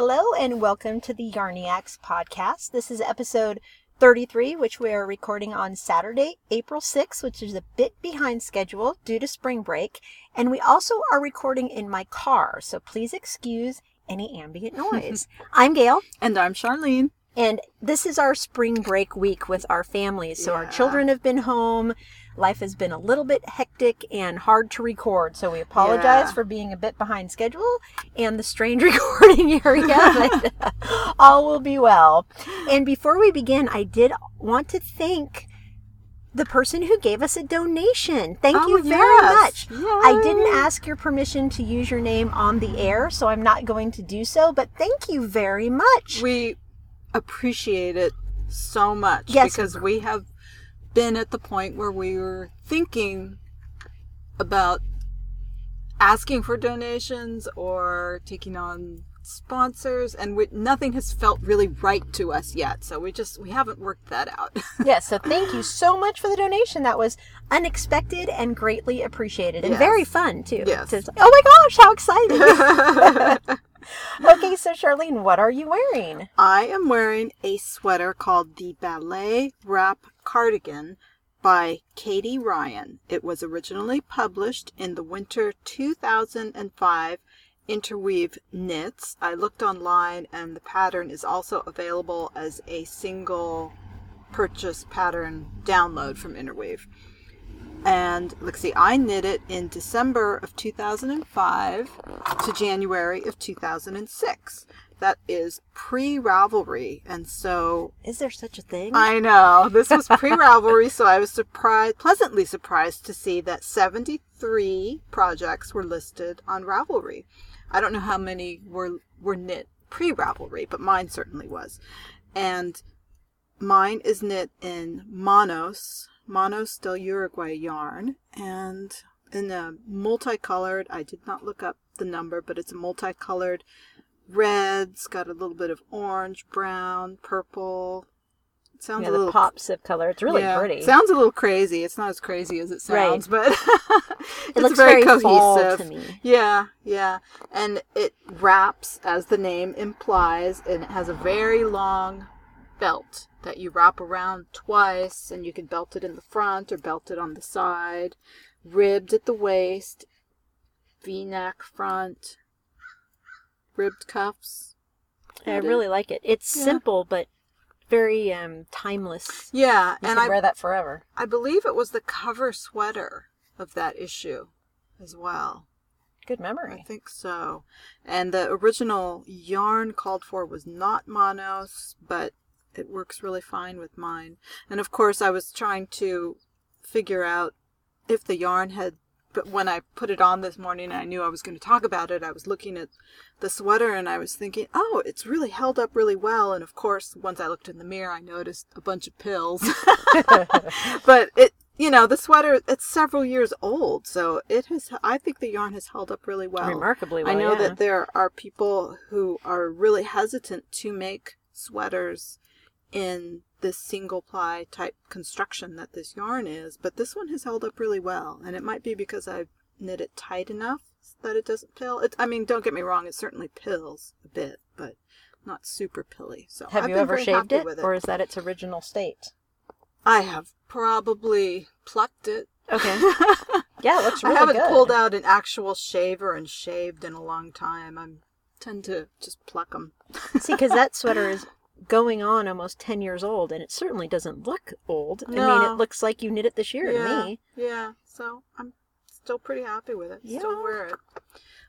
Hello and welcome to the Yarniacs podcast. This is episode 33, which we are recording on Saturday, April 6th, which is a bit behind schedule due to spring break. And we also are recording in my car, so please excuse any ambient noise. I'm Gail, And I'm Charlene. And this is our spring break week with our families. So our children have been home. Life has been a little bit hectic and hard to record, so we apologize Yeah. for being a bit behind schedule and the strange recording area. but all will be well. And before we begin, I did want to thank the person who gave us a donation. Thank Oh, you very yes. much. I didn't ask your permission to use your name on the air, so I'm not going to do so, but thank you very much. We appreciate it so much Yes. because we have been at the point where we were thinking about asking for donations or taking on sponsors and we, nothing has felt really right to us yet so we just we haven't worked that out yes, so thank you so much for the donation. That was unexpected and greatly appreciated and Yes. very fun too. Yes. To- oh my gosh, how exciting. okay, so Charlene, what are you wearing? I am wearing a sweater called the Ballet Wrap Cardigan by Katie Ryan. It was originally published in the winter 2005 Interweave Knits. I looked online and the pattern is also available as a single purchase pattern download from Interweave. And let's see, I knit it in December of 2005 to January of 2006. That is pre Ravelry. And so Is there such a thing? I know this was pre Ravelry, so I was surprised, pleasantly surprised to see that 73 projects were listed on Ravelry. I don't know how many were, were knit pre Ravelry, but mine certainly was. And mine is knit in Manos, Manos del Uruguay yarn, and in a multicolored, I did not look up the number, but it's a multicolored reds, got a little bit of orange, brown, purple. It sounds yeah, a the little pops of color. It's really yeah, pretty. Sounds a little crazy. It's not as crazy as it Right. sounds, but it looks very, very, cohesive. to me. Yeah, yeah. And it wraps, as the name implies, and it has a very long belt that you wrap around twice, and you can belt it in the front or belt it on the side, ribbed at the waist, v neck front, ribbed cuffs. I really like it. It's Yeah. simple but very um timeless. Yeah, You and can I, wear that forever. I believe it was the cover sweater of that issue as well. Good memory. I think so. And the original yarn called for was not manos, but it works really fine with mine. And of course, I was trying to figure out if the yarn had. But when I put it on this morning and I knew I was going to talk about it, I was looking at the sweater and I was thinking, oh, it's really held up really well. And of course, once I looked in the mirror, I noticed a bunch of pills. but it, you know, the sweater, it's several years old. So it has, I think the yarn has held up really well. Remarkably well. I know yeah. that there are people who are really hesitant to make sweaters in this single ply type construction that this yarn is, but this one has held up really well. And it might be because I've knit it tight enough that it doesn't pill. It, I mean, don't get me wrong, it certainly pills a bit, but not super pilly. So Have I've you ever shaved it, with or is that its original state? I have probably plucked it. Okay. Yeah, it looks really I haven't good. pulled out an actual shaver and shaved in a long time. I tend to just pluck them. See, because that sweater is going on almost 10 years old, and it certainly doesn't look old. I mean, it looks like you knit it this year yeah, to me. Yeah, so I'm still pretty happy with it. Yeah. Still wear it.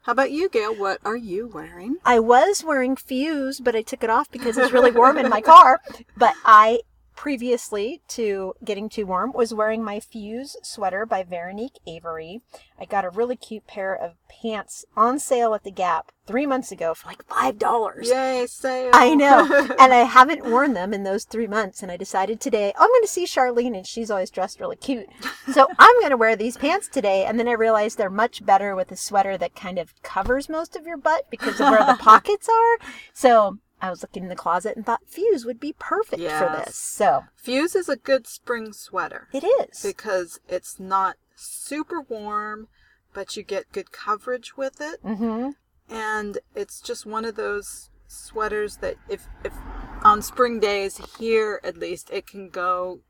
How about you, Gail? What are you wearing? I was wearing Fuse, but I took it off because it's really warm in my car. But I previously to getting too warm was wearing my Fuse sweater by Véronik Avery. I got a really cute pair of pants on sale at the Gap three months ago for like five dollars. Yay, sale! I know. and I haven't worn them in those three months. And I decided today, oh, I'm going to see Charlene, and she's always dressed really cute. So I'm going to wear these pants today. And then I realized they're much better with a sweater that kind of covers most of your butt because of where the pockets are. So I was looking in the closet and thought Fuse would be perfect for Yes. this. So Fuse is a good spring sweater it is. because it's not super warm, but you get good coverage with it. Mm-hmm. And it's just one of those sweaters that if if on spring days here at least it can go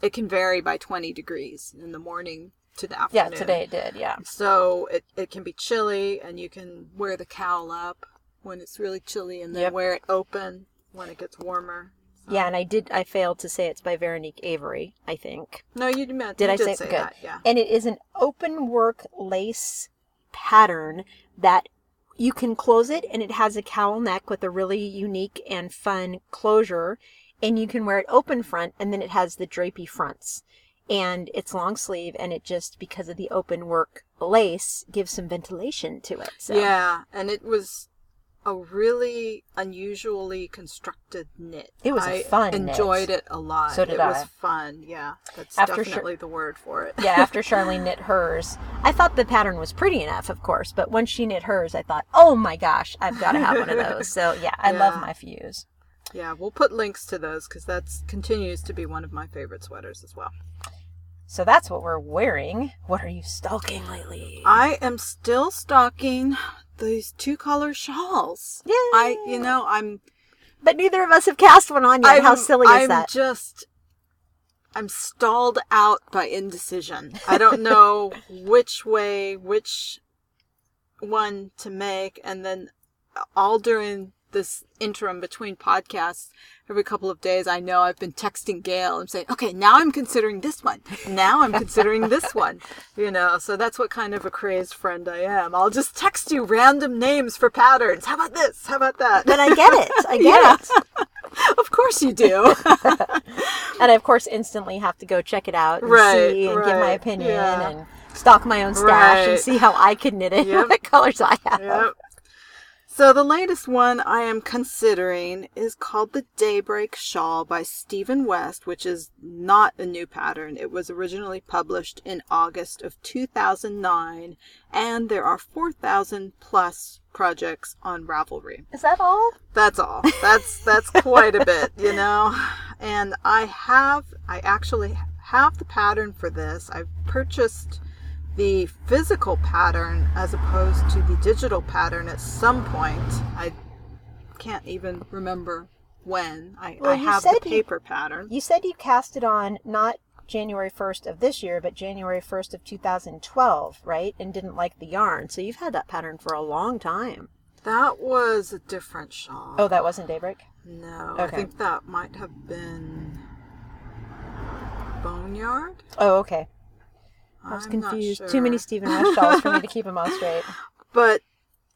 it can vary by 20 degrees in the morning to the afternoon. Yeah, today it did. Yeah. So it, it can be chilly and you can wear the cowl up when it's really chilly and then Yep. wear it open when it gets warmer. Yeah, and I did. I failed to say it's by Véronik Avery. I think. No, you meant Did you I say, say good? that? Yeah. And it is an open work lace pattern that you can close it, and it has a cowl neck with a really unique and fun closure, and you can wear it open front, and then it has the drapey fronts, and it's long sleeve, and it just because of the open work lace gives some ventilation to it. So. Yeah, and it was a really unusually constructed knit. It was a I fun knit. enjoyed it a lot. So did it was fun. Yeah, that's After Char- definitely the word for it. yeah, after Charlene knit hers, I thought the pattern was pretty enough, of course, but once she knit hers, I thought, oh my gosh, I've got to have one of those. So yeah, I love my fuse. Yeah, we'll put links to those because that's continues to be one of my favorite sweaters as well. So that's what we're wearing. What are you stalking lately? I am still stocking these two color shawls. Yeah. I, you know, I'm. but neither of us have cast one on yet. I'm How silly is I'm that? just. I'm stalled out by indecision. I don't know which way, which one to make, and then all during this interim between podcasts, every couple of days, I know I've been texting Gail and saying, "Okay, now I'm considering this one. Now I'm considering this one." You know, so that's what kind of a crazed friend I am. I'll just text you random names for patterns. How about this? How about that? but I get it. I get it. of course you do. And I, of course, instantly have to go check it out and Right, see and give my opinion yeah. and stock my own stash and see how I could knit it. Yep. what colors I have. Yep. So the latest one I am considering is called the Daybreak Shawl by Stephen West, which is not a new pattern. It was originally published in August of 2009, and there are 4,000 plus projects on Ravelry. Is that all? That's all. That's that's quite a bit, you know. And I have I actually have the pattern for this. I've purchased the physical pattern as opposed to the digital pattern at some point. I can't even remember when. I, Well, I you have the you- paper pattern. You said you cast it on not January 1st of this year, but January 1st of 2012, right? And didn't like the yarn. So you've had that pattern for a long time. That was a different shawl. Oh, that wasn't Daybreak? no. I think that might have been Boneyard. Oh, okay. I was I'm confused. Too many. Stephen West dolls for me to keep them all straight. But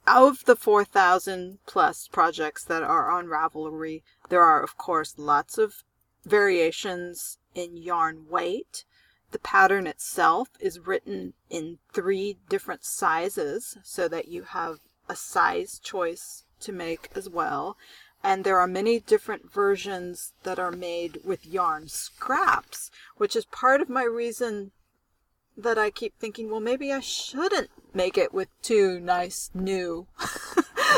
out of the 4,000 plus projects that are on Ravelry, there are, of course, lots of variations in yarn weight. The pattern itself is written in three different sizes so that you have a size choice to make as well. And there are many different versions that are made with yarn scraps, which is part of my reason that I keep thinking, well, maybe I shouldn't make it with two nice new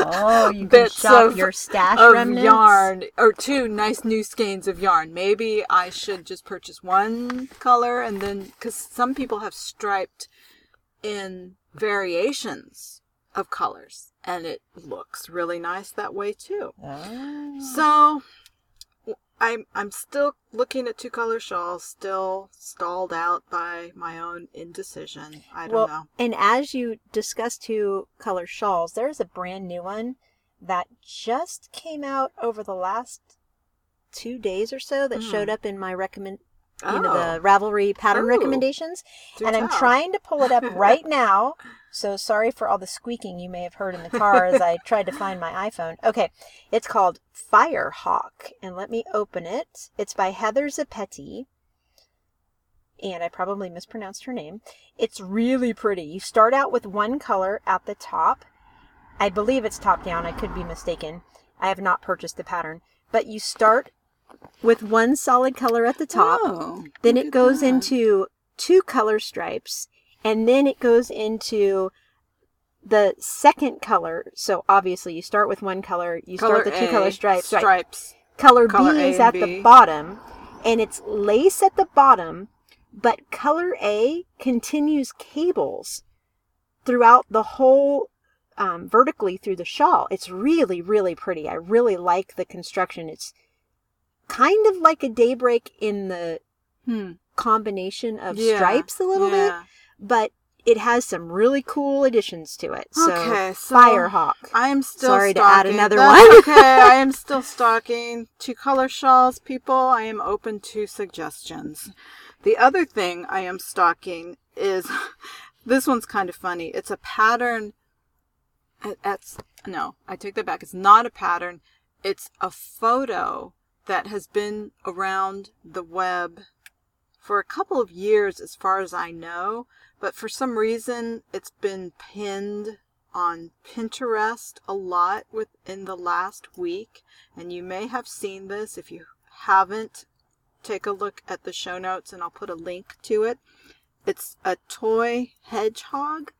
Oh, you bits of, your stash of remnants. yarn or two nice new skeins of yarn. Maybe I should just purchase one color and then because some people have striped in variations of colors and it looks really nice that way too. Oh. So I'm I'm still looking at two color shawls, still stalled out by my own indecision. I don't well, know. and as you discuss two color shawls, there's a brand new one that just came out over the last two days or so that Hmm. showed up in my recommend you know Oh. the Ravelry pattern Ooh. recommendations. Do and I'm trying to pull it up right now. So sorry for all the squeaking you may have heard in the car as I tried to find my iPhone. Okay, it's called Firehawk, and let me open it. It's by Heather Zoppetti, and I probably mispronounced her name. It's really pretty. You start out with one color at the top. I believe it's top down. I could be mistaken. I have not purchased the pattern, but you start with one solid color at the top. Oh, Then it goes that. into two color stripes, and then it goes into the second color. So obviously, you start with one color, you start the two A, color stripes. right. Stripes. Color, color B is at B. the bottom, and it's lace at the bottom, but color A continues cables throughout the whole um, vertically through the shawl. It's really, really pretty. I really like the construction. It's kind of like a daybreak in the Hmm. combination of Yeah, stripes a little bit, but it has some really cool additions to it. So, Okay, so Firehawk. I am still Sorry to add another That's one. okay, I am still stalking. Two color shawls, people. I am open to suggestions. The other thing I am stalking is this one's kind of funny. It's a pattern. That's no, I take that back. It's not a pattern. It's a photo that has been around the web for a couple of years, as far as I know. But for some reason, it's been pinned on Pinterest a lot within the last week. And you may have seen this. If you haven't, take a look at the show notes and I'll put a link to it. It's a toy hedgehog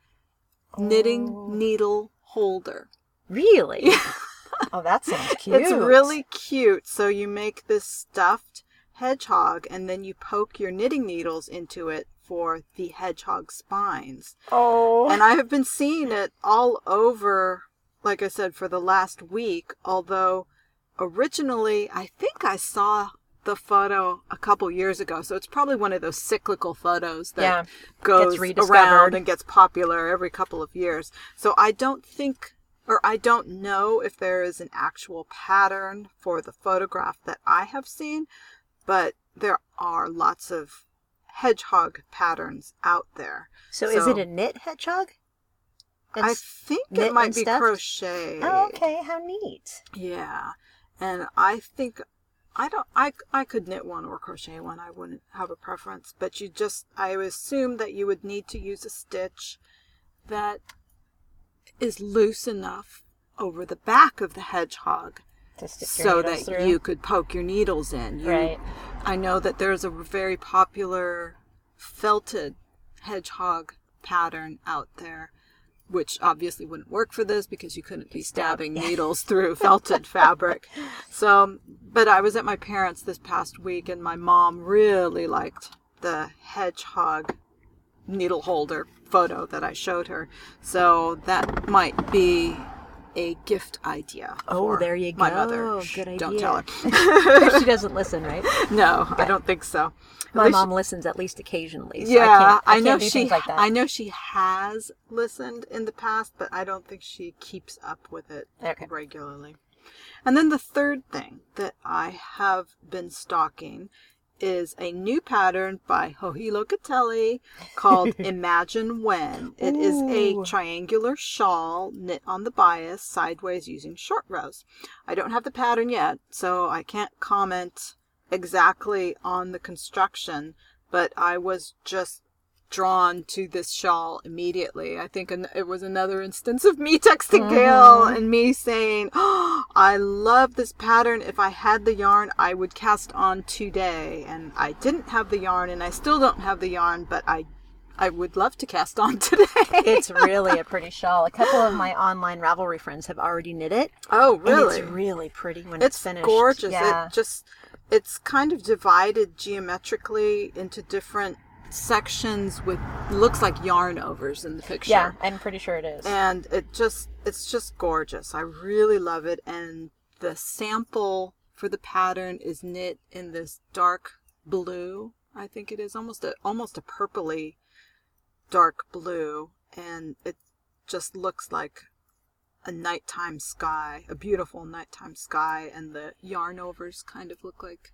knitting Oh. needle holder. Really? oh, that sounds cute. It's really cute. So you make this stuffed hedgehog and then you poke your knitting needles into it for the hedgehog spines. Oh. And I have been seeing it all over, like I said, for the last week. Although originally, I think I saw the photo a couple years ago. So it's probably one of those cyclical photos that Yeah. goes around and gets popular every couple of years. So I don't think, or I don't know if there is an actual pattern for the photograph that I have seen, but there are lots of hedgehog patterns out there. so, is it a knit hedgehog? I think it might be stuffed? crochet. Oh, okay. How neat. Yeah. And I think I don't I I could knit one or crochet one. I wouldn't have a preference, but you just I assume that you would need to use a stitch that is loose enough over the back of the hedgehog To stick your so that through. you could poke your needles in. You, Right. I know that there's a very popular felted hedgehog pattern out there, which obviously wouldn't work for this because you couldn't be stabbing needles through felted fabric. So, but I was at my parents' this past week and my mom really liked the hedgehog needle holder photo that I showed her. So that might be a gift idea. Oh, there you go. My mother. Shh, Good idea. Don't tell her. she doesn't listen, right? no, I don't think so. My mom listens at least occasionally. So yeah, I, can't, I, know she. like that. I know she has listened in the past, but I don't think she keeps up with it Okay. regularly. And then the third thing that I have been stalking is a new pattern by Joji Locatelli called Imagine When. It is Ooh. a triangular shawl knit on the bias sideways using short rows. I don't have the pattern yet, so I can't comment exactly on the construction, but I was just drawn to this shawl immediately. I think an- it was another instance of me texting Gail mm-hmm. and me saying, oh, I love this pattern. If I had the yarn, I would cast on today. And I didn't have the yarn, and I still don't have the yarn, but I, I would love to cast on today. it's really a pretty shawl. A couple of my online Ravelry friends have already knit it. oh, really? It's really pretty when it's, it's finished. gorgeous. Yeah. It just it's kind of divided geometrically into different sections with looks like yarn overs in the picture. yeah, I'm pretty sure it is. And it just it's just gorgeous. I really love it and the sample for the pattern is knit in this dark blue. I think it is almost a almost a purpley dark blue and it just looks like a nighttime sky, a beautiful nighttime sky, and the yarn overs kind of look like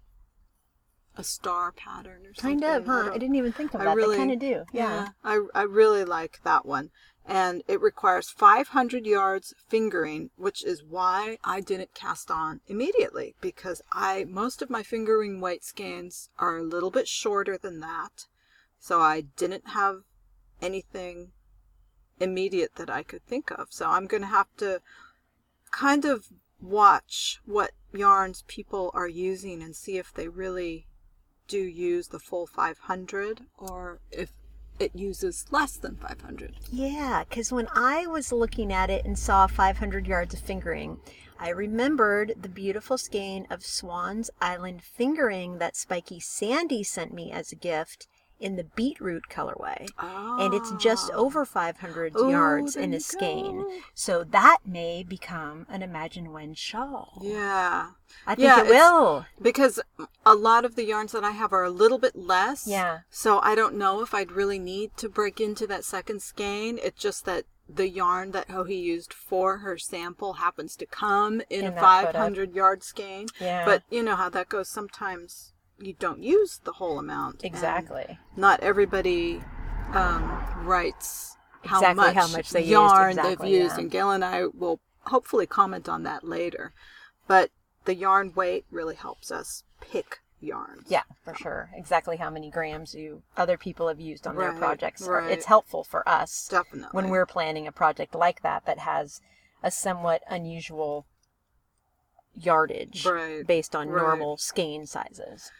a star pattern or something. kind of, I huh? I, don't- didn't even think of I that. really- they kind of do. yeah, I, I really like that one. And it requires 500 yards fingering, which is why I didn't cast on immediately because I most of my fingering weight skeins are a little bit shorter than that. So I didn't have anything immediate that I could think of. So I'm going to have to kind of watch what yarns people are using and see if they really do use the full 500 or if it uses less than 500. Yeah, because when I was looking at it and saw 500 yards of fingering, I remembered the beautiful skein of Swan's Island fingering that Spiky Sandy sent me as a gift. In the beetroot colorway. And it's just over 500 yards Ah. in a skein. go. So that may become an Imagine When shawl. Yeah. I think Yeah, it will. Because a lot of the yarns that I have are a little bit less. Yeah. So I don't know if I'd really need to break into that second skein. It's just that the yarn that Hohi used for her sample happens to come in, In a that photo. 500 yard skein. Yeah. But you know how that goes. Sometimes you don't use the whole amount. Exactly. Not everybody um, writes how Exactly much, how much they used, yarn exactly, they've used. yeah. And Gail and I will hopefully comment on that later. But the yarn weight really helps us pick yarns. Yeah, for sure. Exactly how many grams you other people have used on their projects. right. It's helpful for us Definitely. when we're planning a project like that that has a somewhat unusual yardage Right, based on right. normal skein sizes.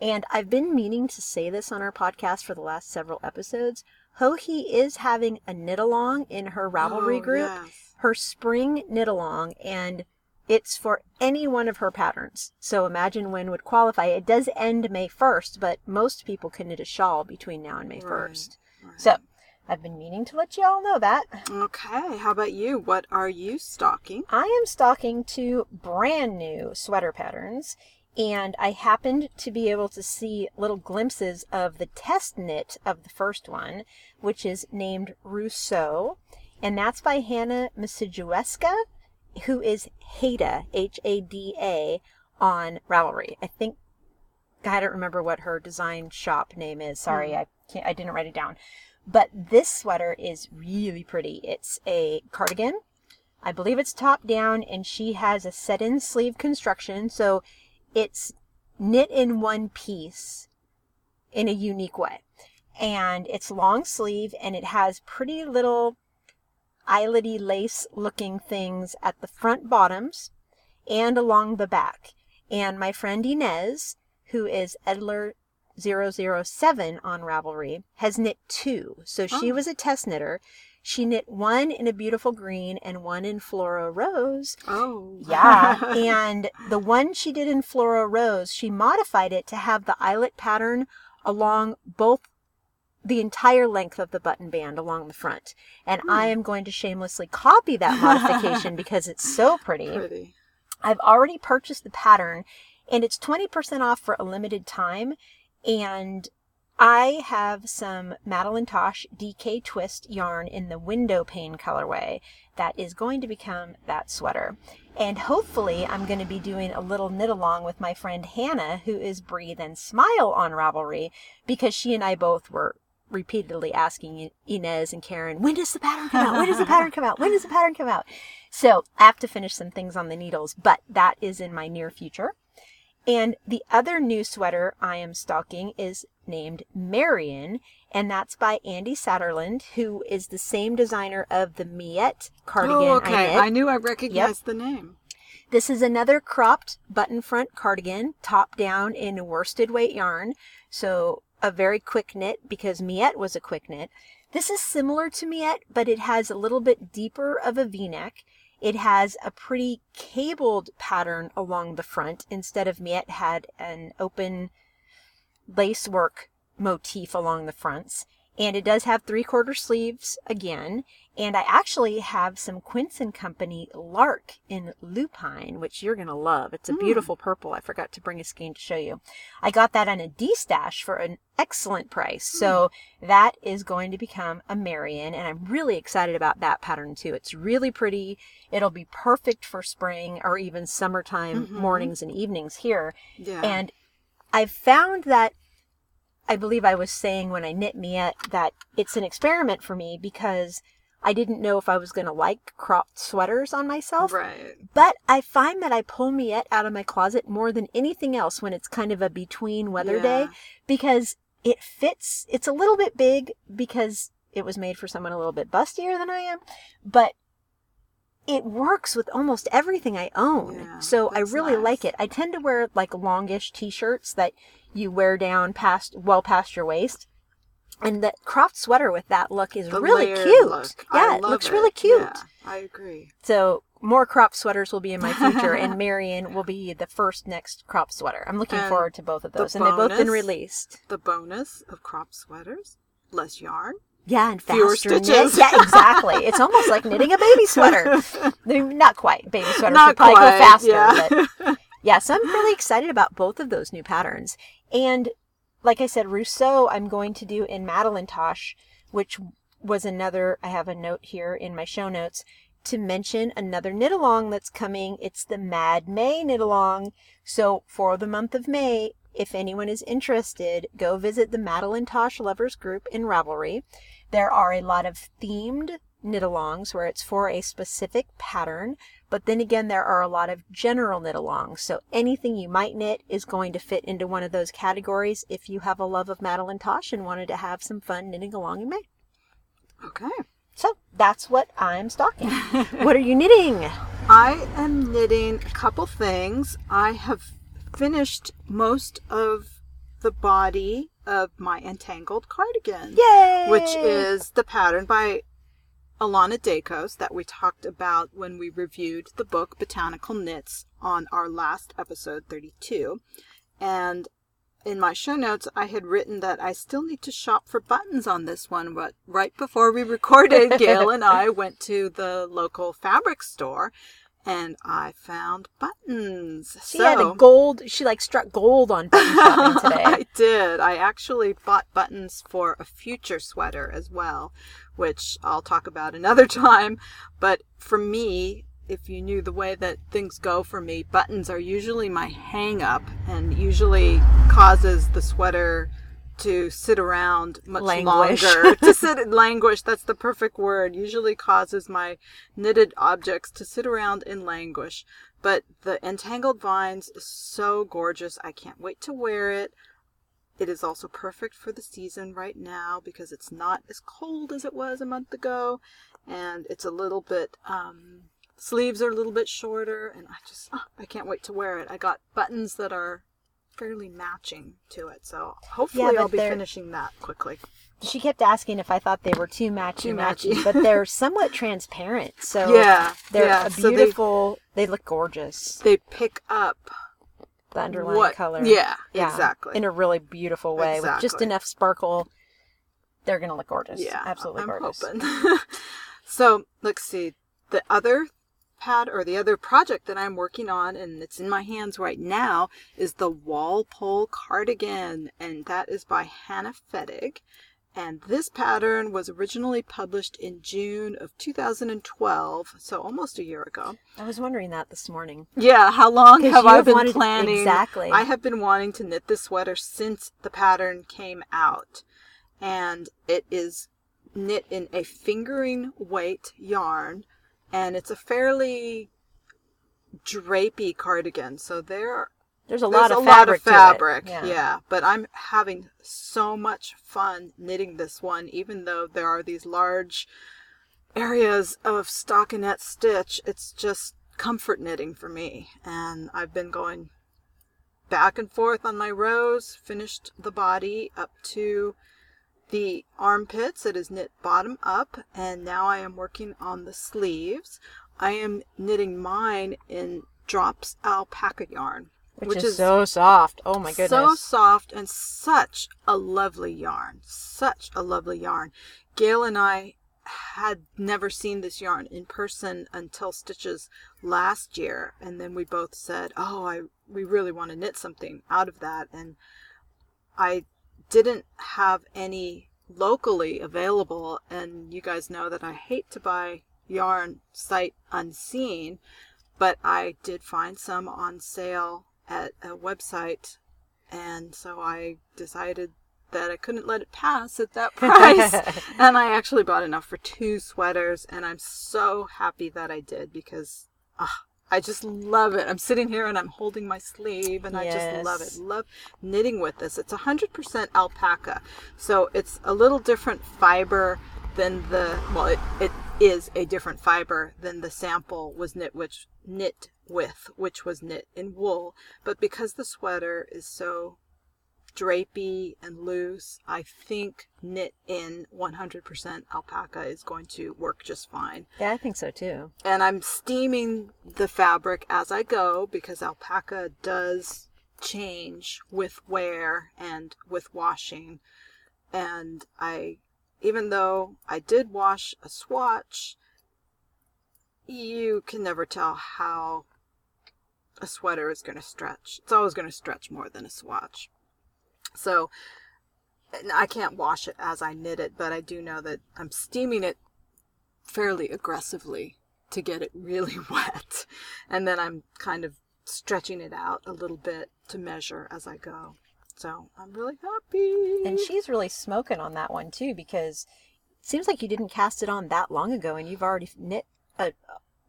And I've been meaning to say this on our podcast for the last several episodes. Hohi is having a knit along in her Ravelry Oh, group, yes. her spring knit along, and it's for any one of her patterns. So imagine when would qualify. It does end May 1st, but most people can knit a shawl between now and May Right, 1st. right. So I've been meaning to let you all know that. Okay, how about you? What are you stocking? I am stocking two brand new sweater patterns, and I happened to be able to see little glimpses of the test knit of the first one, which is named Rousseau, and that's by Hannah Maciejewska, who is Hada, H A D A, on Ravelry. I think I don't remember what her design shop name is. Sorry, hmm. I can't, I didn't write it down. But this sweater is really pretty. It's a cardigan. I believe it's top down, and she has a set-in sleeve construction, so it's knit in one piece in a unique way. And it's long sleeve, and it has pretty little eyelety lace looking things at the front bottoms and along the back. And my friend Inez, who is Edler 007 on Ravelry, has knit two. So she Oh. was a test knitter. She knit one in a beautiful green and one in Flora Rose. Oh. Yeah. and the one she did in Flora Rose, she modified it to have the eyelet pattern along both the entire length of the button band along the front. And I hmm. am going to shamelessly copy that modification because it's so pretty. Pretty. I've already purchased the pattern and it's 20% off for a limited time. And I have some Madeline Tosh DK Twist yarn in the window pane colorway that is going to become that sweater. And hopefully, I'm going to be doing a little knit along with my friend Hannah, who is Breathe and Smile on Ravelry, because she and I both were repeatedly asking Inez and Karen, when does the pattern come out? When does the pattern come out? When does the pattern come out? So I have to finish some things on the needles, but that is in my near future. And the other new sweater I am stocking is named Marion, and that's by Andi Satterlund, who is the same designer of the Miette cardigan oh, I okay. knit. I, knew I recognized the name. This is another cropped button front cardigan, top down in worsted weight yarn. So a very quick knit because Miette was a quick knit. This is similar to Miette, but it has a little bit deeper of a v-neck. It has a pretty cabled pattern along the front instead of Miette had an open lacework motif along the fronts. And it does have three quarter sleeves again. And I actually have some Quince and Company Lark in lupine, which you're going to love. It's a hmm. beautiful purple. I forgot to bring a skein to show you. I got that on a D stash for an excellent price. So hmm. that is going to become a Marion. And I'm really excited about that pattern too. It's really pretty. It'll be perfect for spring or even summertime mm-hmm. mornings and evenings here. Yeah. And I've found that I believe I was saying when I knit Miette that it's an experiment for me because I didn't know if I was going to like cropped sweaters on myself. right. But I find that I pull Miette out of my closet more than anything else when it's kind of a between weather day because it fits. It's a little bit big because it was made for someone a little bit bustier than I am, but it works with almost everything I own. Yeah, so I really nice. like it. I tend to wear like longish t-shirts that you wear down past well past your waist. And the cropped sweater with that look is The really cute. look. Yeah, it looks really cute. Yeah, I agree. So more crop sweaters will be in my future, and Marion will be the first next crop sweater. I'm looking And forward to both of the those, and they've both been released. The bonus of crop sweaters, less yarn. Yeah, and faster knit. stitches. Yeah, exactly. It's almost like knitting a baby sweater. They're not quite. Baby sweater Not should probably quite, go faster. yeah. But yeah, so I'm really excited about both of those new patterns. And like I said, Rousseau, I'm going to do in Madeline Tosh, which was another, I have a note here in my show notes to mention another knit along that's coming. It's the Mad May knit along. So for the month of May, if anyone is interested, go visit the Madeline Tosh Lovers group in Ravelry. There are a lot of themed knit alongs where it's for a specific pattern, but then again, there are a lot of general knit alongs. So anything you might knit is going to fit into one of those categories if you have a love of Madeline Tosh and wanted to have some fun knitting along in May. Okay. So that's what I'm stocking. what are you knitting? I am knitting a couple things. I have finished most of the body of my entangled cardigan. Yay! Which is the pattern by Alana Dakos that we talked about when we reviewed the book Botanical Knits on our last episode 32. And in my show notes, I had written that I still need to shop for buttons on this one, but right before we recorded, Gail and I went to the local fabric store and I found buttons. She had a gold. She like struck gold on button shopping today. I did. I actually bought buttons for a future sweater as well, which I'll talk about another time. But for me, if you knew the way that things go for me, buttons are usually my hang up and usually causes the sweater to sit around much Languish. longer. to sit languish, that's the perfect word. Usually causes my knitted objects to sit around and languish. But the entangled vines is so gorgeous. I can't wait to wear it. It is also perfect for the season right now because it's not as cold as it was a month ago, and it's a little bit um, sleeves are a little bit shorter, and I just ah, I can't wait to wear it. I got buttons that are fairly matching to it, so hopefully but I'll be they're- finishing that quickly. She kept asking if I thought they were too matchy Too matchy, matchy. but they're somewhat transparent. So yeah, they're yeah. a beautiful. they, look gorgeous. they pick up The underlying what color. Yeah, Yeah, exactly. in a really beautiful way with just Exactly. enough sparkle. They're gonna look gorgeous. Yeah, absolutely I'm gorgeous. hoping. so let's see. The other pad or the other project that I'm working on, and it's in my hands right now, is the Walpole cardigan, and that is by Hannah Fettig. And this pattern was originally published in June of 2012, so almost a year ago. I was wondering that this morning. Yeah, how long have I have been wanted- planning? exactly. I have been wanting to knit this sweater since the pattern came out. And it is knit in a fingering weight yarn. And it's a fairly drapey cardigan. So there There's a there's lot a of lot fabric. of to it. fabric. Yeah. yeah. But I'm having so much fun knitting this one, even though there are these large areas of stockinette stitch. It's just comfort knitting for me. And I've been going back and forth on my rows, finished the body up to the armpits. It is knit bottom up, and now I am working on the sleeves. I am knitting mine in drops alpaca yarn, Which, is, so soft. Oh my goodness. so soft and such a lovely yarn. Such a lovely yarn. Gail and I had never seen this yarn in person until Stitches last year, and then we both said, "Oh, I we really want to knit something out of that." And I didn't have any locally available, and you guys know that I hate to buy yarn sight unseen, but I did find some on sale at a website, and so I decided that I couldn't let it pass at that price. and I actually bought enough for two sweaters, and I'm so happy that I did because ah, I just love it. I'm sitting here and I'm holding my sleeve, and I just love it. Love knitting with this. It's 100% alpaca, so it's a little different fiber than the well, it, it is a different fiber than the sample was knit which knit with, which was knit in wool. But because the sweater is so drapey and loose, I think knit in 100% alpaca is going to work just fine. Yeah, I think so too. And I'm steaming the fabric as I go because alpaca does change with wear and with washing. And I, even though I did wash a swatch, you can never tell how a sweater is going to stretch. It's always going to stretch more than a swatch. So I can't wash it as I knit it, but I do know that I'm steaming it fairly aggressively to get it really wet. And then I'm kind of stretching it out a little bit to measure as I go. So I'm really happy. And she's really smoking on that one too because it seems like you didn't cast it on that long ago and you've already knit a,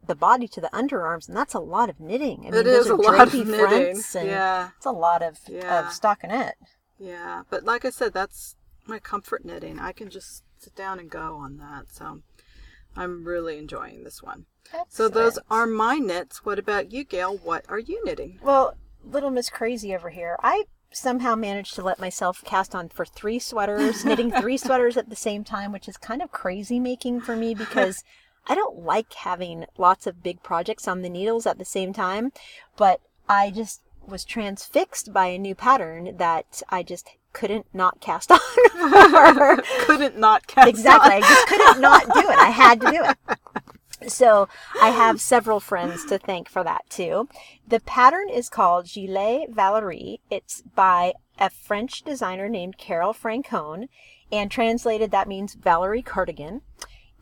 the body to the underarms, and that's a lot of knitting. I mean, It is a lot of knitting. fronts, and Yeah. it's a lot of, Yeah. of stockinette. Yeah, but like I said, that's my comfort knitting. I can just sit down and go on that. So I'm really enjoying this one. So those are my knits. What about you, Gail? What are you knitting? Well, little Miss Crazy over here, I somehow managed to let myself cast on for three sweaters, knitting three sweaters at the same time, which is kind of crazy making for me because I don't like having lots of big projects on the needles at the same time. But I just was transfixed by a new pattern that I just couldn't not cast on. Couldn't not cast on exactly. I just couldn't not do it. I had to do it. So I have several friends to thank for that too. The pattern is called Gilet Valerie. It's by a French designer named Carol Francone, and translated that means Valerie cardigan.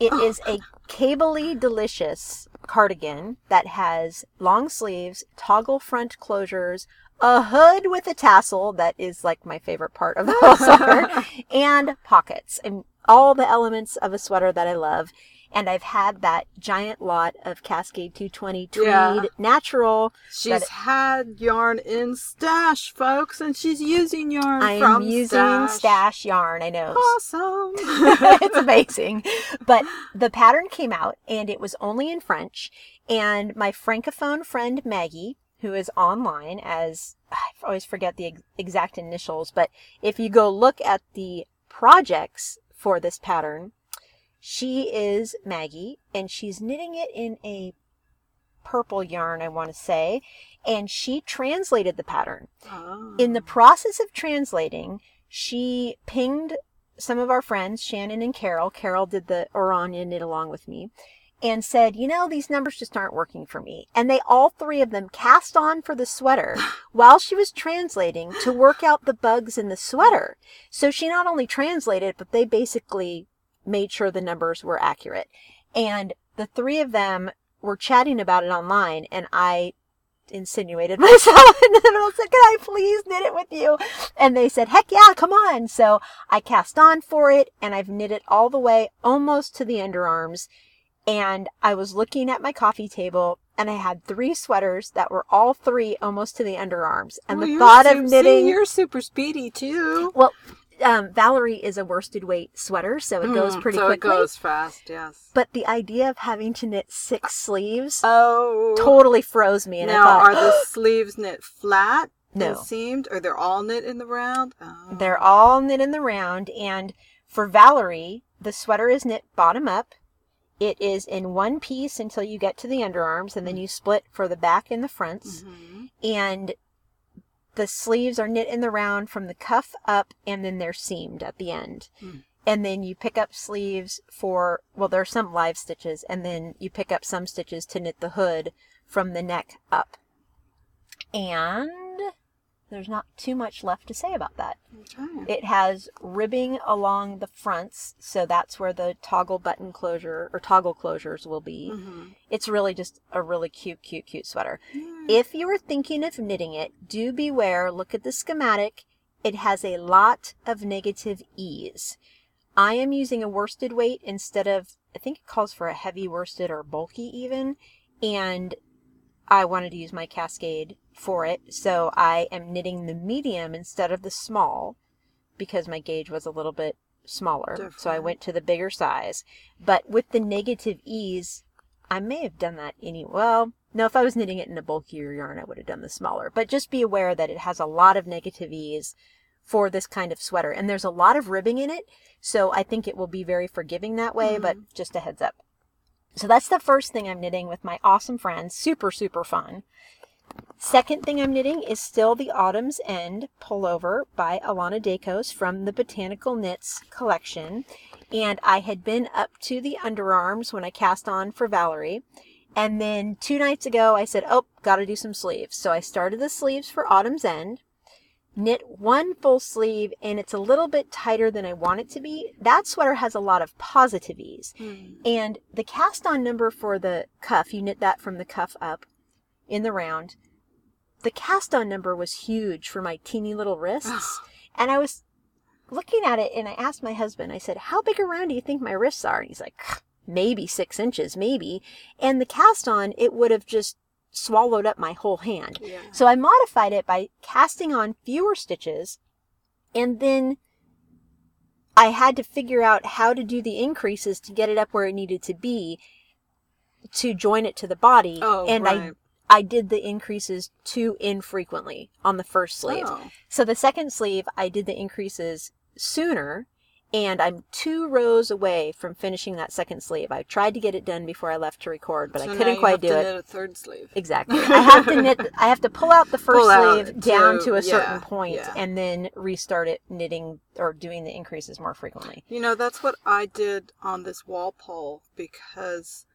It is a cably delicious cardigan that has long sleeves, toggle front closures, a hood with a tassel that is like my favorite part of the whole sweater, and pockets and all the elements of a sweater that I love. And I've had that giant lot of Cascade 220 tweed Yeah. natural. She's that- had yarn in stash, folks, and she's using yarn I am using stash. stash yarn. I know. Awesome. it's amazing. But the pattern came out and it was only in French. And my francophone friend Maggie, who is online as I always forget the ex- exact initials, but if you go look at the projects for this pattern, she is Maggie and she's knitting it in a purple yarn, I want to say, and she translated the pattern. Oh. In the ah. process of translating, she pinged some of our friends, Shannon and Carol. Carol did the Orania knit along with me and said, you know, these numbers just aren't working for me. And they all three of them cast on for the sweater while she was translating to work out the bugs in the sweater. So she not only translated, but they basically made sure the numbers were accurate. And the three of them were chatting about it online and I insinuated myself into the middle and said, Can I please knit it with you? And they said, Heck yeah, come on. So I cast on for it and I've knit it all the way almost to the underarms. And I was looking at my coffee table and I had three sweaters that were all three almost to the underarms. And Well, the thought of knitting See, you're super speedy too. well, um, Valerie is a worsted weight sweater, so it goes Mm, pretty so quickly. it goes fast, yes. But the idea of having to knit six sleeves Oh. totally froze me. And now, I thought, are the sleeves knit flat No. and seamed, or they're all knit in the round? Oh. They're all knit in the round. And for Valerie, the sweater is knit bottom up. It is in one piece until you get to the underarms, and then you split for the back and the fronts. Mhm. And the sleeves are knit in the round from the cuff up, and then they're seamed at the end. Mm. And then you pick up sleeves for, well, there are some live stitches, and then you pick up some stitches to knit the hood from the neck up. And there's not too much left to say about that. Okay. It has ribbing along the fronts, so that's where the toggle button closure or toggle closures will be. Mhm. It's really just a really cute, cute, cute sweater. Yeah. If you are thinking of knitting it, do beware. Look at the schematic. It has a lot of negative ease. I am using a worsted weight instead of, I think it calls for a heavy worsted or bulky even. And I wanted to use my cascade for it. So I am knitting the medium instead of the small because my gauge was a little bit smaller. So I went to the bigger size. But with the negative ease, I may have done that any well. No, if I was knitting it in a bulkier yarn, I would have done the smaller. But just be aware that it has a lot of negative ease for this kind of sweater. And there's a lot of ribbing in it, so I think it will be very forgiving that way, but mm-hmm. just a heads up. So that's the first thing I'm knitting with my awesome friends. Super, super fun. Second thing I'm knitting is still the Autumn's End pullover by Alana Dakos from the Botanical Knits collection. And I had been up to the underarms when I cast on for Valerie. And then two nights ago, I said, oh, gotta do some sleeves. So I started the sleeves for Autumn's End, knit one full sleeve, and it's a little bit tighter than I want it to be. That sweater has a lot of positive ease. Hmm. And the cast on number for the cuff, you knit that from the cuff up in the round. The cast on number was huge for my teeny little wrists. and I was looking at it and I asked my husband, I said, How big around do you think my wrists are? And he's like, Maybe six inches, maybe. And the cast on, it would have just swallowed up my whole hand. Yeah. So I modified it by casting on fewer stitches and then I had to figure out how to do the increases to get it up where it needed to be to join it to the body. Oh, and right. I I did the increases too infrequently on the first sleeve. Oh. So the second sleeve I did the increases sooner and I'm two rows away from finishing that second sleeve. I tried to get it done before I left to record, but So I couldn't you quite have do to it. knit a third sleeve. Exactly. I have to knit. I have to pull out the first out sleeve down to- a certain yeah, point yeah. and then restart it knitting or doing the increases more frequently. You know, that's what I did on this Walpole because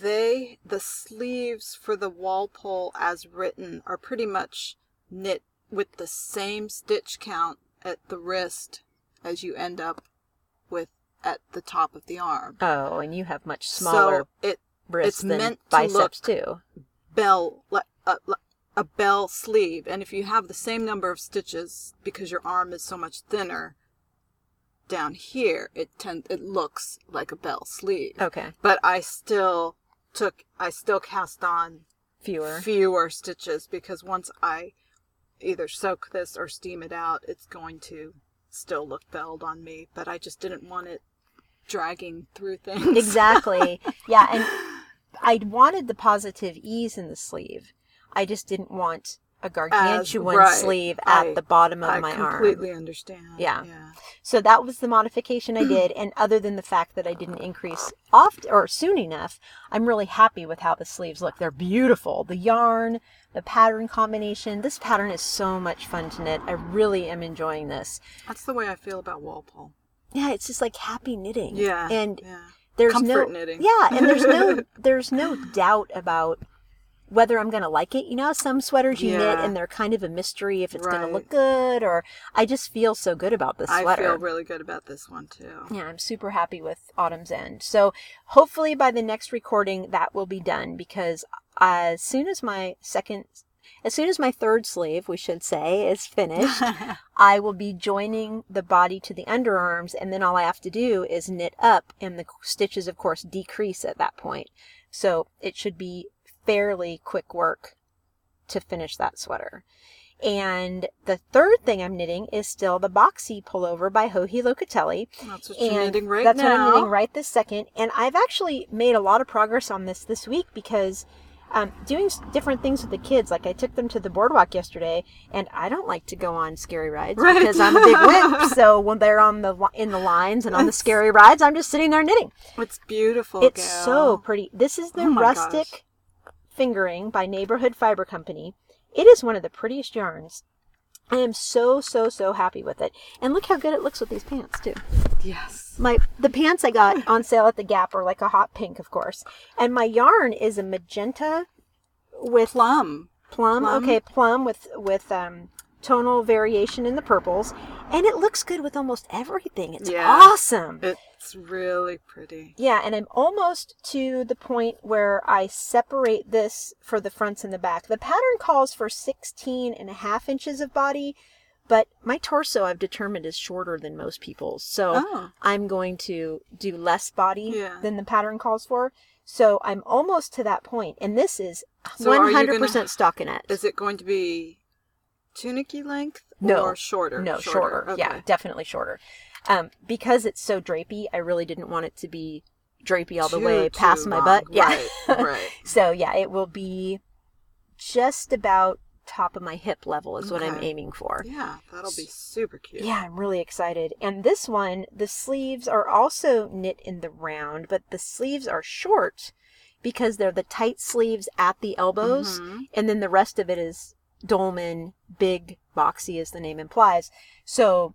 they, the sleeves for the Walpole as written are pretty much knit with the same stitch count at the wrist as you end up with at the top of the arm. Oh, and you have much smaller So it wrists it's than meant to biceps look- too. bell like a, a bell sleeve and if you have the same number of stitches because your arm is so much thinner down here it tend it looks like a bell sleeve Okay, but i still took i still cast on fewer. fewer stitches because once i either soak this or steam it out it's going to still look belled on me but i just didn't want it dragging through things exactly. Yeah, and I wanted the positive ease in the sleeve. I just didn't want a gargantuan right. sleeve at I- the bottom of i my arm. I completely understand Yeah. yeah So that was the modification I did, and other than the fact that I didn't increase oft or soon enough, I'm really happy with how the sleeves look. They're beautiful. The yarn, the pattern combination. This pattern is so much fun to knit. I really am enjoying this. That's the way I feel about Walpole. Yeah, it's just like happy knitting. Yeah. And yeah. there's Comfort no knitting. Yeah, and there's no there's no doubt about whether I'm gonna like it. You know, some sweaters you knit and they're kind of a mystery if it's gonna look good or I just feel so good about this I feel really good about this one too. Yeah, I'm super happy with Autumn's End. So hopefully by the next recording that will be done because as soon as my second, as soon as my third sleeve, we should say, is finished, I will be joining the body to the underarms and then all I have to do is knit up and the stitches of course decrease at that point. So it should be fairly quick work to finish that sweater. And the third thing I'm knitting is still the boxy pullover by Joji Locatelli. That's what you're knitting right that's now. That's what I'm knitting right this second. And I've actually made a lot of progress on this this week because um, doing different things with the kids. Like I took them to the boardwalk yesterday, and I don't like to go on scary rides Right. because I'm a big wimp. so when they're on the in the lines and on the scary rides, I'm just sitting there knitting. It's beautiful. It's so pretty. This is the Oh rustic fingering by Neighborhood Fiber Company. It is one of the prettiest yarns. I am so so so happy with it. And look how good it looks with these pants too. Yes. My the pants I got on sale at the Gap are like a hot pink, of course. And my yarn is a magenta with Plum. plum. plum. Okay, plum with with um tonal variation in the purples. And it looks good with almost everything. It's Yeah. awesome. It's really pretty. Yeah, and I'm almost to the point where I separate this for the fronts and the back. The pattern calls for 16 and a half inches of body, but my torso I've determined is shorter than most people's. So Oh. I'm going to do less body Yeah. than the pattern calls for. So I'm almost to that point, and this is So 100% gonna- stockinette. Is it going to be tunicky length No. or shorter? No, shorter. Yeah, Okay. definitely shorter. Um, because it's so drapey, I really didn't want it to be drapey all the Too, way past my long. butt. Yeah. Right. right. So yeah, it will be just about top of my hip level is what I'm aiming for. Yeah, that'll be super cute. Yeah, I'm really excited. And this one, the sleeves are also knit in the round, but the sleeves are short because they're the tight sleeves at the elbows, Mhm. and then the rest of it is dolman, big, boxy, as the name implies. So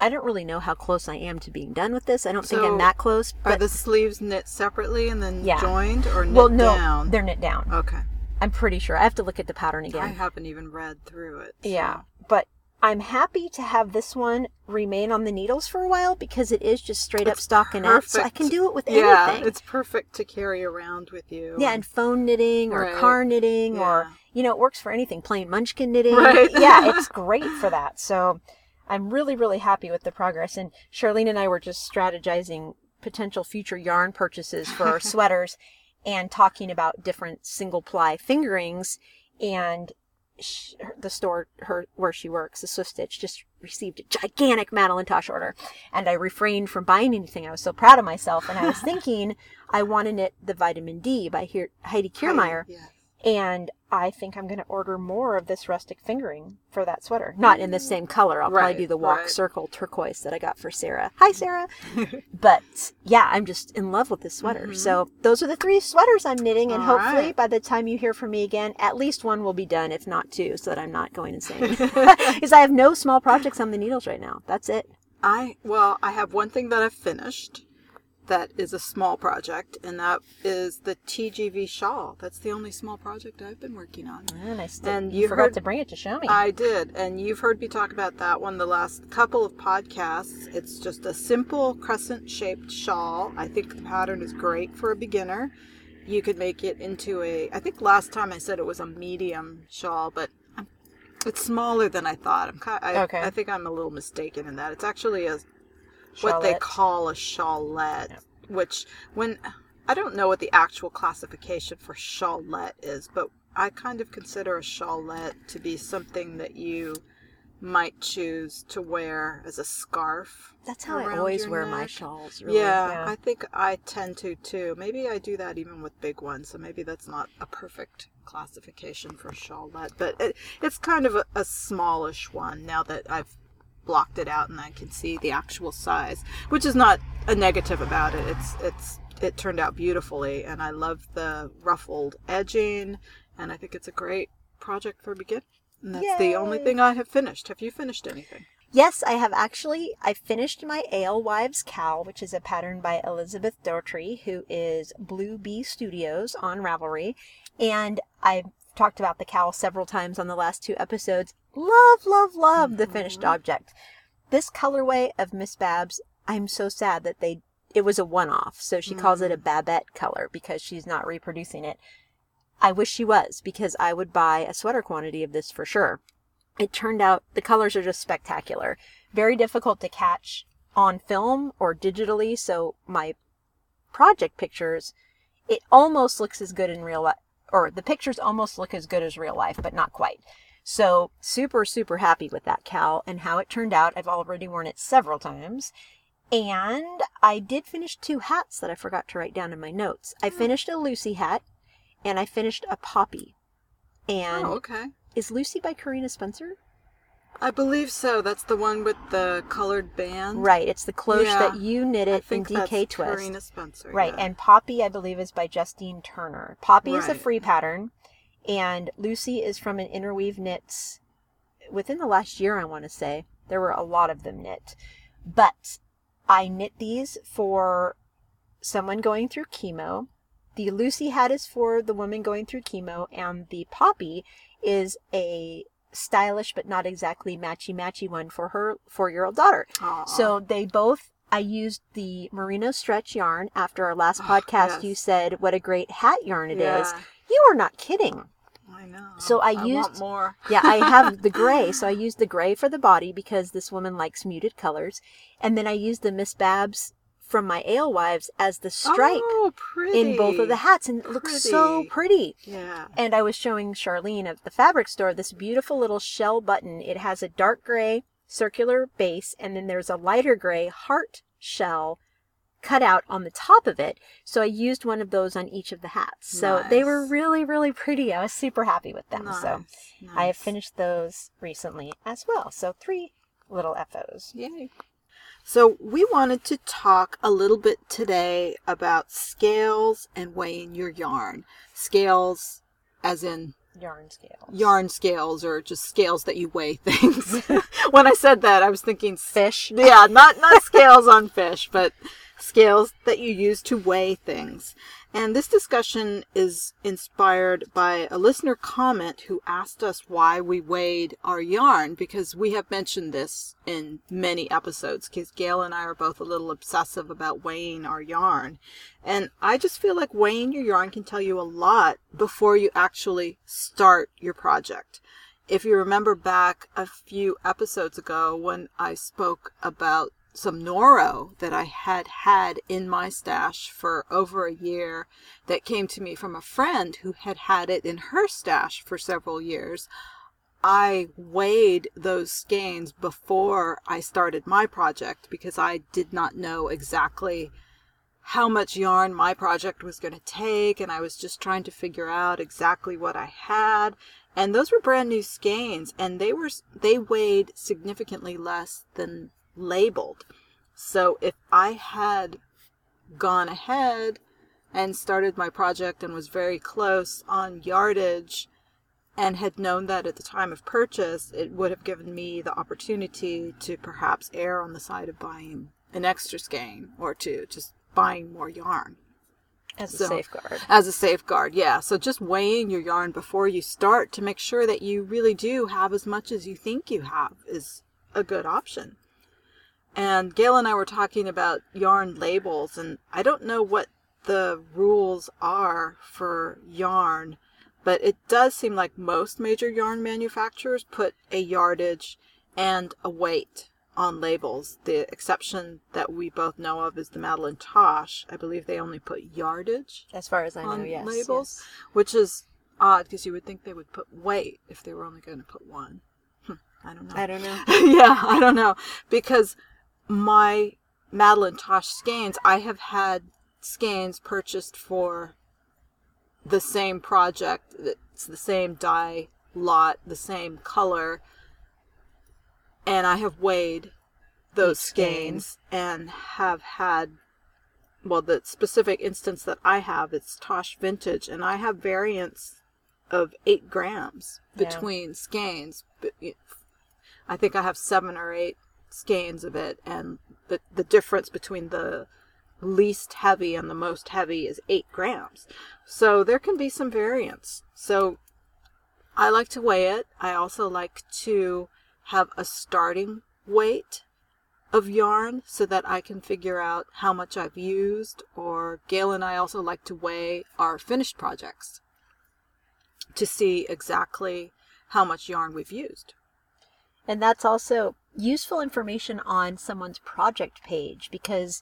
I don't really know how close I am to being done with this. I don't think I'm that close, Are but the sleeves knit separately and then Yeah. joined or knit well, no, down? they're knit down. Okay. I'm pretty sure. I have to look at the pattern again. I haven't even read through it. so- Yeah, but I'm happy to have this one remain on the needles for a while because it is just straight up stockinette, so I can do it with Yeah, anything. it's perfect to carry around with you. yeah, and phone knitting or Right. car knitting or Yeah. You know, it works for anything. Plain munchkin knitting. Right. yeah, it's great for that. So I'm really, really happy with the progress. And Charlene and I were just strategizing potential future yarn purchases for our sweaters and talking about different single ply fingerings and sh- the store her where she works the swift stitch just received a gigantic madeline tosh order and i refrained from buying anything i was so proud of myself and i was thinking i want to knit the vitamin d by He- heidi Kirrmaier Yes. And I think I'm going to order more of this rustic fingering for that sweater. Not in the same color. I'll probably do the walk right. circle turquoise that I got for Sarah. Hi, Sarah. but yeah, I'm just in love with this sweater. So those are the three sweaters I'm knitting, and Mm-hmm. All hopefully right. by the time you hear from me again, at least one will be done, if not two, so that I'm not going insane. Because I have no small projects on the needles right now. That's it. I well, I have one thing that I've finished that is a small project, and that is the TGV shawl. That's the only small project I've been working on. And I still And you you forgot heard- to bring it to show me. I did, and you've heard me talk about that one the last couple of podcasts. It's just a simple crescent shaped shawl. I think the pattern is great for a beginner. You could make it into a, I think last time I said it was a medium shawl, but it's smaller than I thought. I'm kind I, Okay. I think I'm a little mistaken in that. It's actually a what they call a shawlette, which when I don't know what the actual classification for shawlette is, but I kind of consider a shawlette to be something that you might choose to wear as a scarf. That's how I always wear my shawls. Really. Yeah, I think I tend to too. Maybe I do that even with big ones, so maybe that's not a perfect classification for shawlette, but it, it's kind of a, a smallish one now that I've blocked it out and I can see the actual size, which is not a negative about it. It's it's it turned out beautifully, and I love the ruffled edging, and I think it's a great project for beginners. And that's the only thing I have finished. Have you finished anything? Yes, I have actually. I finished my Alewives Cowl, which is a pattern by Elizabeth Doherty, who is Blue Bee Studios on Ravelry, and I've talked about the cowl several times on the last two episodes. Love, love, love the finished mm-hmm. object. This colorway of Miss Babs, I'm so sad that they it was a one-off, so she calls it a mm-hmm. Babette color because she's not reproducing it. I wish she was because I would buy a sweater quantity of this for sure it turned out the colors are just spectacular. Very difficult to catch on film or digitally, so my project pictures, it almost looks as good in real life, or the pictures almost look as good as real life, but not quite. So, super, super happy with that cowl and how it turned out. I've already worn it several times. And I did finish two hats that I forgot to write down in my notes. I hmm. finished a Lucy hat and I finished a poppy. And oh, okay. is Lucy by Karina Spencer? I believe so. That's the one with the colored band. Right, it's the cloche Yeah, that you knitted in DK Twist. Karina Spencer. Right, yeah. and Poppy, I believe, is by Justine Turner. Poppy is a free pattern, and Lucy is from an interweave knits within the last year, I want to say. There were a lot of them knit. But I knit these for someone going through chemo. The Lucy hat is for the woman going through chemo, and the Poppy is a stylish but not exactly matchy matchy one for her four year old daughter. Aw. So they both, I used the merino stretch yarn after our last ah, podcast. yes. You said what a great hat yarn it is. You are not kidding. I know. So I want used- more. Yeah, I have the gray. So I used the gray for the body because this woman likes muted colors. And then I used the Miss Babs from my Alewives as the stripe Oh, in both of the hats. And it looks so pretty. Yeah. And I was showing Charlene at the fabric store this beautiful little shell button. It has a dark gray circular base, and then there's a lighter gray heart shell cutout on the top of it. So I used one of those on each of the hats. So they were really, really pretty. I was super happy with them. So Nice, I have finished those recently as well. So three little FOs. Yay. So, we wanted to talk a little bit today about scales and weighing your yarn. Scales, as in Yarn scales. yarn scales, or just scales that you weigh things. when I said that, I was thinking Fish. yeah, not not scales on fish, but scales that you use to weigh things. And this discussion is inspired by a listener comment who asked us why we weighed our yarn because we have mentioned this in many episodes because Gail and I are both a little obsessive about weighing our yarn. And I just feel like weighing your yarn can tell you a lot before you actually start your project if you remember back a few episodes ago when I spoke about some Noro that I had had in my stash for over a year that came to me from a friend who had had it in her stash for several years. I weighed those skeins before I started my project because I did not know exactly how much yarn my project was going to take and I was just trying to figure out exactly what I had and those were brand new skeins and they were they weighed significantly less than labeled so if I had gone ahead and started my project and was very close on yardage and had known that at the time of purchase, it would have given me the opportunity to perhaps err on the side of buying an extra skein or two, just buying more yarn As a safeguard. as a safeguard. Yeah. So just weighing your yarn before you start to make sure that you really do have as much as you think you have is a good option. And Gail and I were talking about yarn labels, and I don't know what the rules are for yarn, but it does seem like most major yarn manufacturers put a yardage and a weight on labels. The exception that we both know of is the Madeline Tosh. I believe they only put yardage As far as I know, on yes. labels, yes. which is odd because you would think they would put weight if they were only going to put one. Hmm, I don't know. I don't know. yeah, I don't know because my Madeline Tosh skeins, I have had skeins purchased for the same project. It's the same dye lot, the same color, and I have weighed those Each skeins and have had well the specific instance that I have it's Tosh Vintage and I have variants of eight grams Yeah. between skeins. I think I have seven or eight skeins of it, and the the difference between the least heavy and the most heavy is eight grams. So there can be some variance. So I like to weigh it. I also like to have a starting weight of yarn so that I can figure out how much I've used. Or Gail and I also like to weigh our finished projects to see exactly how much yarn we've used. And that's also useful information on someone's project page because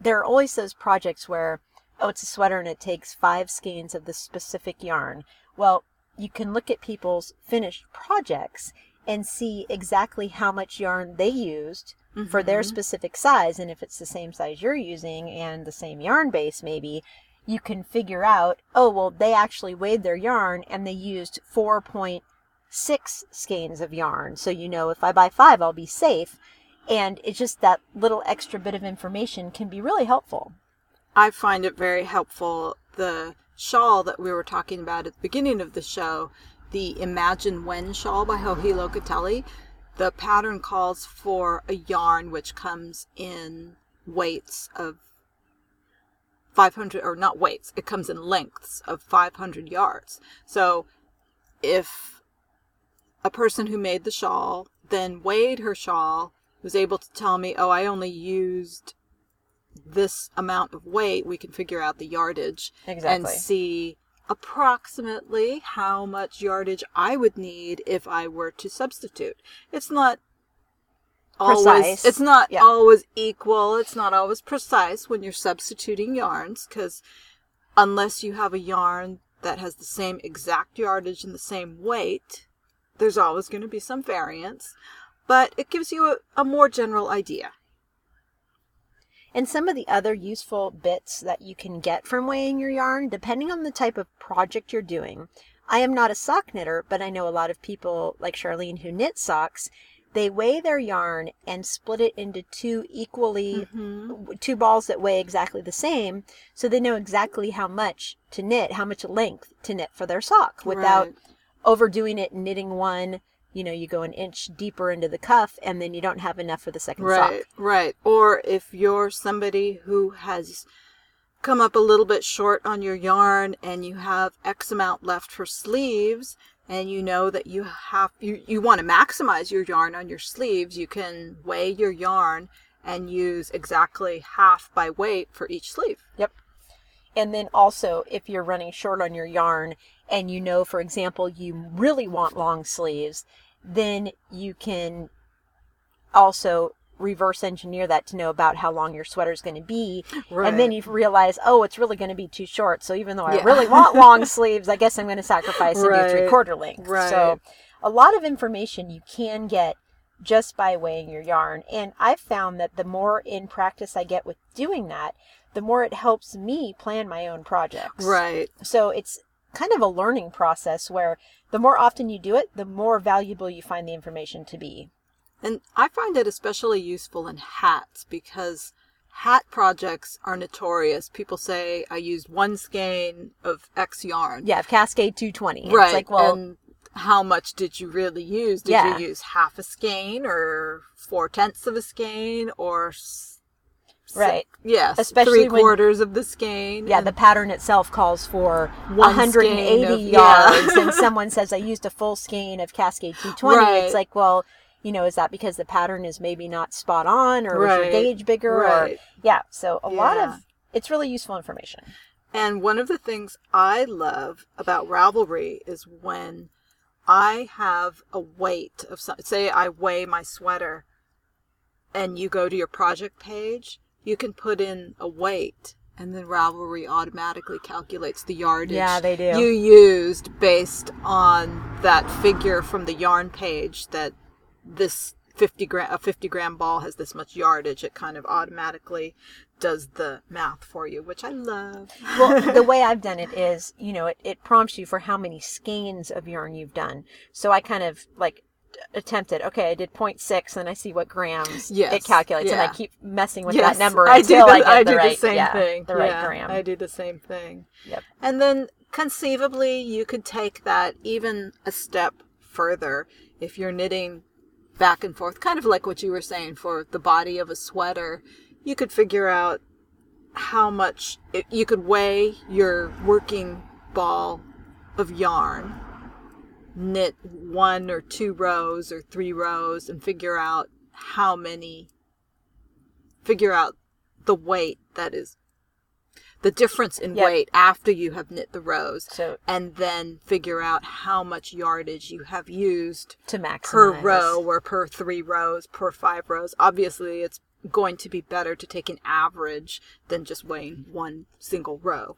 there are always those projects where, oh, it's a sweater and it takes five skeins of this specific yarn. Well, you can look at people's finished projects and see exactly how much yarn they used for their mm-hmm. specific size. And if it's the same size you're using and the same yarn base, maybe you can figure out, oh, well, they actually weighed their yarn and they used 4.6 skeins of yarn. So, you know, if I buy five, I'll be safe. And it's just that little extra bit of information can be really helpful. I find it very helpful. The shawl that we were talking about at the beginning of the show, the Imagine When shawl by Joji Locatelli, the pattern calls for a yarn which comes in weights of 500, or not weights, it comes in lengths of 500 yards. So if a person who made the shawl then weighed her shawl, was able to tell me, oh, I only used this amount of weight, we can figure out the yardage and see approximately how much yardage I would need if I were to substitute. It's not always Precise. it's not Yeah. always equal, it's not always precise when you're substituting yarns cuz unless you have a yarn that has the same exact yardage and the same weight, there's always going to be some variance, but it gives you a, a more general idea. And some of the other useful bits that you can get from weighing your yarn, depending on the type of project you're doing. I am not a sock knitter, but I know a lot of people like Charlene who knit socks. They weigh their yarn and split it into two equally, Mm-hmm. two balls that weigh exactly the same, so they know exactly how much to knit, how much length to knit for their sock without Right. Overdoing it and knitting one. You know, you go an inch deeper into the cuff and then you don't have enough for the second Right, sock. right. Or if you're somebody who has come up a little bit short on your yarn and you have X amount left for sleeves and you know that you have you, you want to maximize your yarn on your sleeves, you can weigh your yarn and use exactly half by weight for each sleeve. Yep. And then also, if you're running short on your yarn and you know, for example, you really want long sleeves, then you can also reverse engineer that to know about how long your sweater is going to be. And then you realize, oh, it's really going to be too short. So even though I Yeah. really want long sleeves, I guess I'm going to sacrifice and do three quarter length. Right. So a lot of information you can get just by weighing your yarn. And I've found that the more in practice I get with doing that, the more it helps me plan my own projects. Right. So it's kind of a learning process where the more often you do it, the more valuable you find the information to be. And I find it especially useful in hats because hat projects are notorious. People say I used one skein of X yarn. Yeah, of Cascade 220. Right. It's like, well, and how much did you really use? Did Yeah. you use half a skein or four tenths of a skein or Right. Yes. Especially three when- quarters of the skein. Yeah, the pattern itself calls for One 180 skein of- yeah. yards, and someone says I used a full skein of Cascade 220. Right. It's like, well, you know, is that because the pattern is maybe not spot on, or was your gauge bigger? Right. Or yeah, so a lot of it's really useful information. And one of the things I love about Ravelry is when I have a weight of some, say I weigh my sweater and you go to your project page, you can put in a weight and then Ravelry automatically calculates the yardage Yeah, they do. you used based on that figure from the yarn page that this 50 gram a 50 gram ball has this much yardage it kind of automatically does the math for you which i love Well, the way I've done it is, you know, it, it prompts you for how many skeins of yarn you've done. So I kind of like attempted, okay, I did 0.6 and I see what grams Yes, it calculates. And I keep messing with Yes, that number I do until the, I get I the do right, the same yeah, thing the right Yeah, gram. i do the same thing Yep. and then conceivably you could take that even a step further if you're knitting back and forth kind of like what you were saying for the body of a sweater you could figure out how much it, you could weigh your working ball of yarn knit one or two rows or three rows and figure out how many figure out the weight that is the difference in Yep. weight after you have knit the rows So and then figure out how much yardage you have used to maximize. per row or per three rows per five rows obviously it's going to be better to take an average than just weighing one single row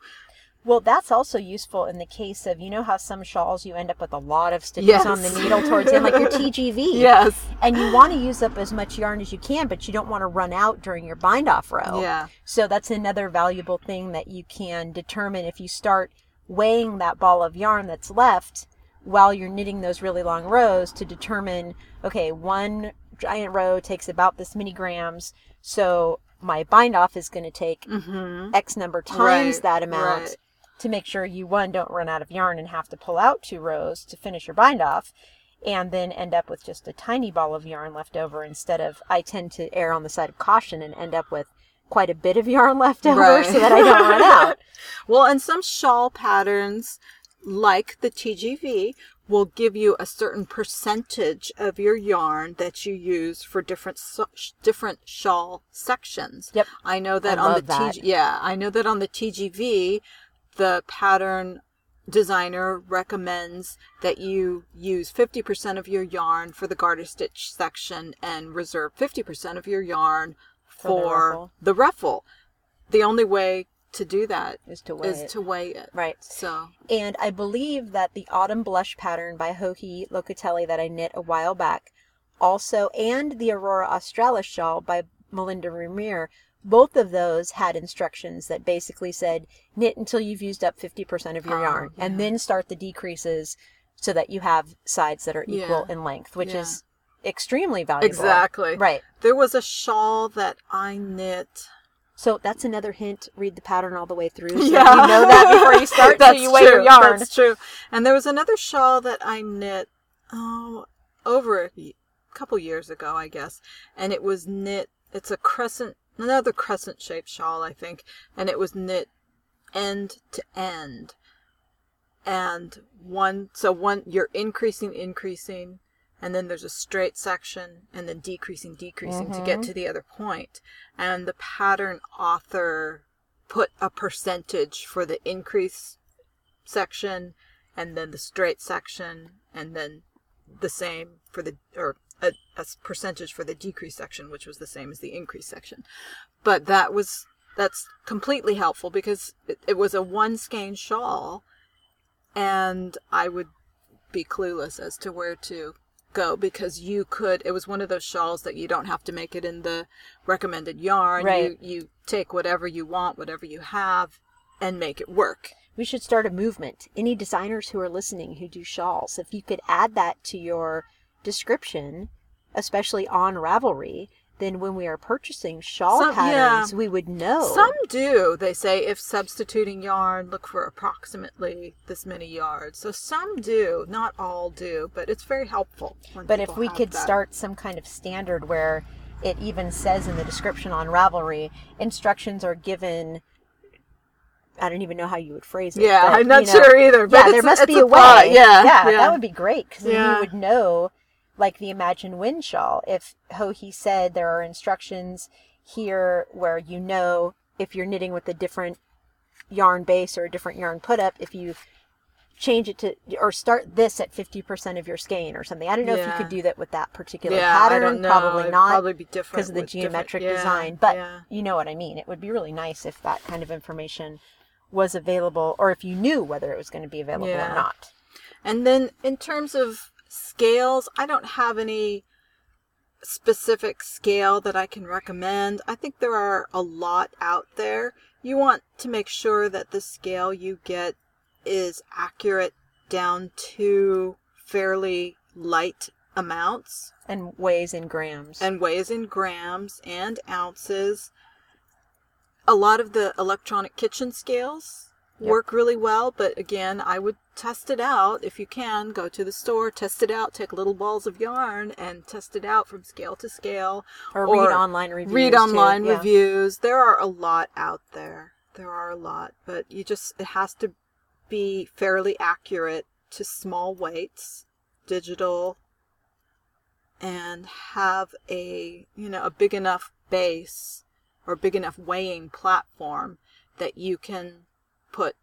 Well, that's also useful in the case of, you know how some shawls you end up with a lot of stitches Yes. on the needle towards the end, like your TGV. yes And you want to use up as much yarn as you can, but you don't want to run out during your bind off row. yeah So that's another valuable thing that you can determine if you start weighing that ball of yarn that's left while you're knitting those really long rows to determine, okay, one giant row takes about this many grams, so my bind off is going to take mm-hmm. X number times Right, that amount right. To make sure you one don't run out of yarn and have to pull out two rows to finish your bind off and then end up with just a tiny ball of yarn left over instead of I tend to err on the side of caution and end up with quite a bit of yarn left over Right. so that I don't run out. Well, and some shawl patterns, like the TGV, will give you a certain percentage of your yarn that you use for different different shawl sections. Yep. I know that I on the that. TG, yeah, I know that on the TGV, the pattern designer recommends that you use 50% of your yarn for the garter stitch section and reserve 50% of your yarn For the ruffle. the ruffle. The only way to do that Is to weigh is it. to weigh it. Right. So And I believe that the autumn blush pattern by Joji Locatelli that I knit a while back also, and the Aurora Australis shawl by Melinda Rumir, both of those had instructions that basically said knit until you've used up 50% of your Oh, yarn and then start the decreases so that you have sides that are equal Yeah. in length, which Yeah. is extremely valuable. Exactly. Right. There was a shawl that I knit. So that's another hint. Read the pattern all the way through. So Yeah. you know that before you start, so That's you weigh your yarn. That's true. And there was another shawl that I knit, oh, over a couple years ago, I guess. And it was knit, it's a crescent, another crescent shaped shawl, I think. And it was knit end to end. And one, so one, you're increasing, increasing, and then there's a straight section, and then decreasing, decreasing to get mm-hmm. to the other point. And the pattern author put a percentage for the increase section, and then the straight section, and then the same for the, or a, a percentage for the decrease section, which was the same as the increase section. But that was, that's completely helpful because it, it was a one skein shawl, and I would be clueless as to where to go because you could it was one of those shawls that you don't have to make it in the recommended yarn Right. you you take whatever you want whatever you have and make it work We should start a movement. Any designers who are listening who do shawls, if you could add that to your description, especially on Ravelry, then when we are purchasing shawl Some- yeah. patterns, we would know. some do they say if substituting yarn look for approximately this many yards so some do not all do but it's very helpful But if we could that. start some kind of standard where it even says in the description on Ravelry, instructions are given. I don't even know how you would phrase it. yeah but, i'm not you know, sure either but yeah, there must be a thought. way. yeah yeah, yeah that would be great because then Yeah. you would know, like the Imagine When shawl. If Joji said there are instructions here where you know if you're knitting with a different yarn base or a different yarn put up, if you change it to or start this at 50% of your skein or something. I don't know if you could do that with that particular yeah, pattern. I don't know. Probably It'd not Probably be different because of the geometric yeah, design. But yeah. you know what I mean. It would be really nice if that kind of information was available or if you knew whether it was going to be available Yeah. or not. And then in terms of scales, I don't have any specific scale that I can recommend. I think there are a lot out there. You want to make sure that the scale you get is accurate down to fairly light amounts and weighs in grams. and weighs in grams and ounces. A lot of the electronic kitchen scales Yep. work really well, but again, I would test it out if you can. Go to the store, test it out, take little balls of yarn and test it out from scale to scale. or, read online reviews. Read online Yeah. reviews. There are a lot out there. There are a lot, but you just, it has to be fairly accurate to small weights, digital, and have a, you know, a big enough base or big enough weighing platform that you can put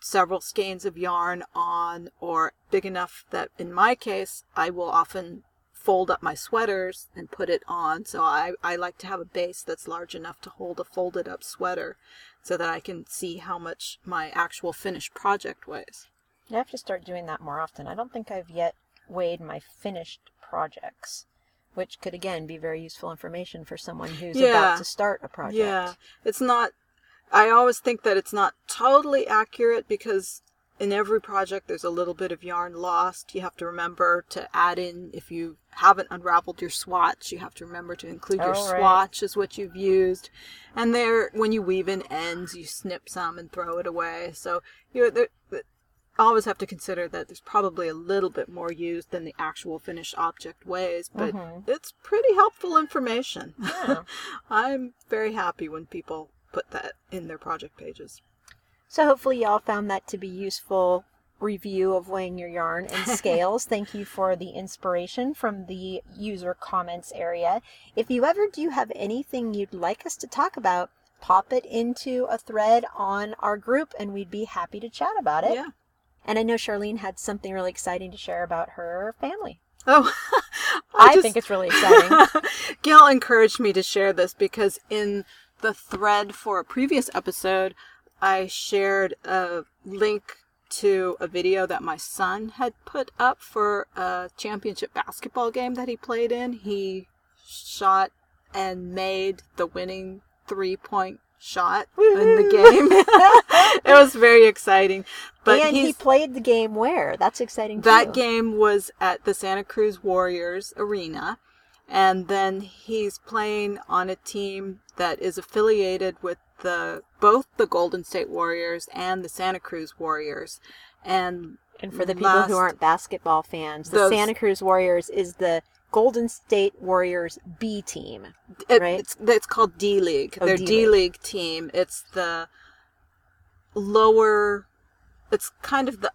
several skeins of yarn on or big enough that in my case I will often fold up my sweaters and put it on so I, I like to have a base that's large enough to hold a folded up sweater so that I can see how much my actual finished project weighs. I have to start doing that more often. I don't think I've yet weighed my finished projects, which could again be very useful information for someone who's Yeah. about to start a project. Yeah, it's not. I always think that it's not totally accurate because in every project there's a little bit of yarn lost. You have to remember to add in if you haven't unraveled your swatch. You have to remember to include your Oh, right. swatch as what you've used. And there, when you weave in ends, you snip some and throw it away. So you always have to consider that there's probably a little bit more used than the actual finished object weighs, but Mhm. it's pretty helpful information. Yeah. I'm very happy when people put that in their project pages. So hopefully y'all found that to be useful review of weighing your yarn and scales. Thank you for the inspiration from the user comments area. If you ever do have anything you'd like us to talk about, pop it into a thread on our group and we'd be happy to chat about it. Yeah. And I know Charlene had something really exciting to share about her family. Oh, I, just- think it's really exciting. Gail encouraged me to share this because in the thread for a previous episode, I shared a link to a video that my son had put up for a championship basketball game that he played in. He shot and made the winning three point shot in the game. it was very exciting. But and he played the game where? That's exciting too. that game was at the Santa Cruz Warriors Arena. And then he's playing on a team that is affiliated with the both the Golden State Warriors and the Santa Cruz Warriors. And And for the people who aren't basketball fans, the Those- Santa Cruz Warriors is the Golden State Warriors B team. It, Right? It's, it's called D League. Oh, Their D League team. It's the lower. It's kind of the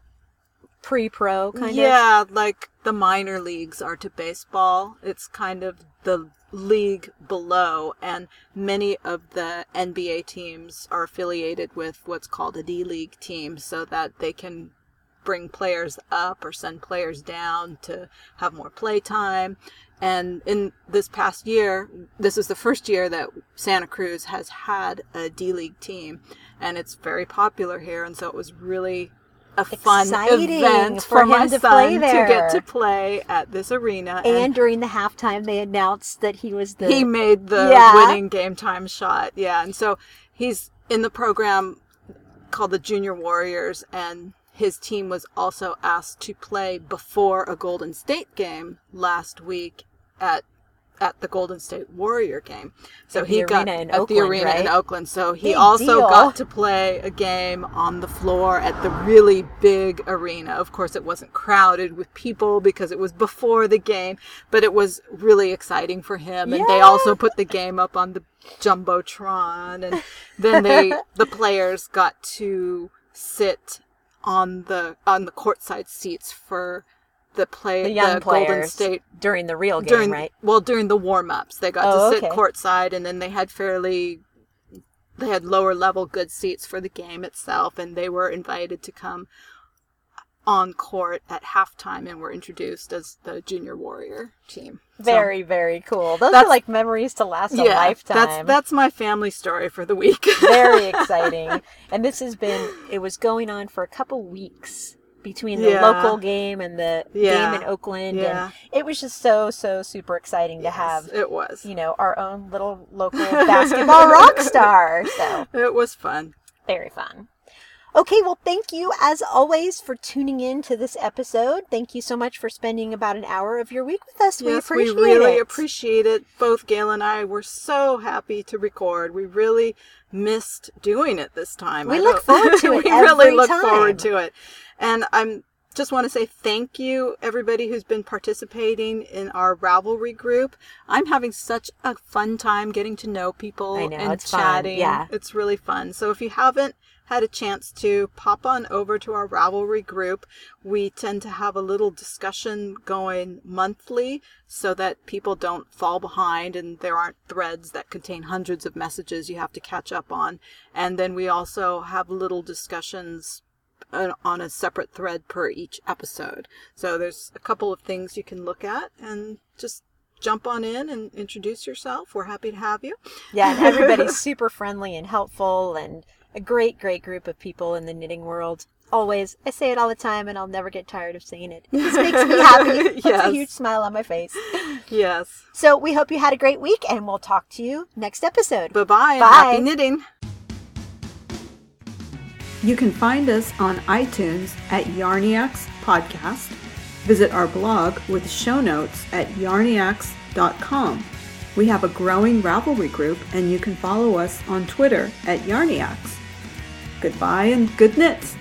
Pre-pro kind of. yeah, like the minor leagues are to baseball. It's kind of the league below, and many of the NBA teams are affiliated with what's called a D League team, so that they can bring players up or send players down to have more play time. And in this past year, this is the first year that Santa Cruz has had a D League team, and it's very popular here. And so it was really a fun event for for, him my to son to get to play at this arena. And during the halftime, they announced that he was the. he made the Yeah. winning game time shot. Yeah, and so he's in the program called the Junior Warriors, and his team was also asked to play before a Golden State game last week at at the Golden State Warrior game. So he got at the Oakland, arena in? Oakland. So he Big also deal. got to play a game on the floor at the really big arena. Of course, it wasn't crowded with people because it was before the game, but it was really exciting for him. And they also put the game up on the jumbotron, and then they the players got to sit on the on the courtside seats for the play the young Golden players State during the real game, during right? well during the warm ups they got Oh, to sit okay. courtside and then they had fairly they had lower level good seats for the game itself and they were invited to come on court at halftime and were introduced as the junior warrior team So, Very, very cool. Those are like memories to last a lifetime. that's that's my family story for the week very exciting. And this has been, it was going on for a couple weeks between the Yeah. local game and the Yeah. game in Oakland. Yeah. And it was just so, so super exciting to have, it was you know, our own little local basketball rock star. So it was fun very fun. Okay, well, thank you as always for tuning in to this episode. Thank you so much for spending about an hour of your week with us. we yes, appreciate we really it. appreciate it. Both Gail and I were so happy to record. We really missed doing it this time. We I look don't- forward to it we really look time. forward to it. And I'm just want to say thank you everybody who's been participating in our Ravelry group. I'm having such a fun time getting to know people know, and it's fun. chatting. Yeah. It's really fun. So if you haven't had a chance to pop on over to our Ravelry group, we tend to have a little discussion going monthly so that people don't fall behind and there aren't threads that contain hundreds of messages you have to catch up on. And then we also have little discussions uh, on a separate thread per each episode. So there's a couple of things you can look at and just jump on in and introduce yourself. We're happy to have you. Yeah, and everybody's super friendly and helpful and a great, great group of people in the knitting world. Always. I say it all the time and I'll never get tired of saying it. It just makes me happy. Puts a huge smile on my face. Yes. So we hope you had a great week and we'll talk to you next episode. Bye-bye. and Bye. Happy knitting. You can find us on iTunes at Yarniacs Podcast. Visit our blog with show notes at yarniacs.com. We have a growing Ravelry group, and you can follow us on Twitter at Yarniacs. Goodbye and good knits.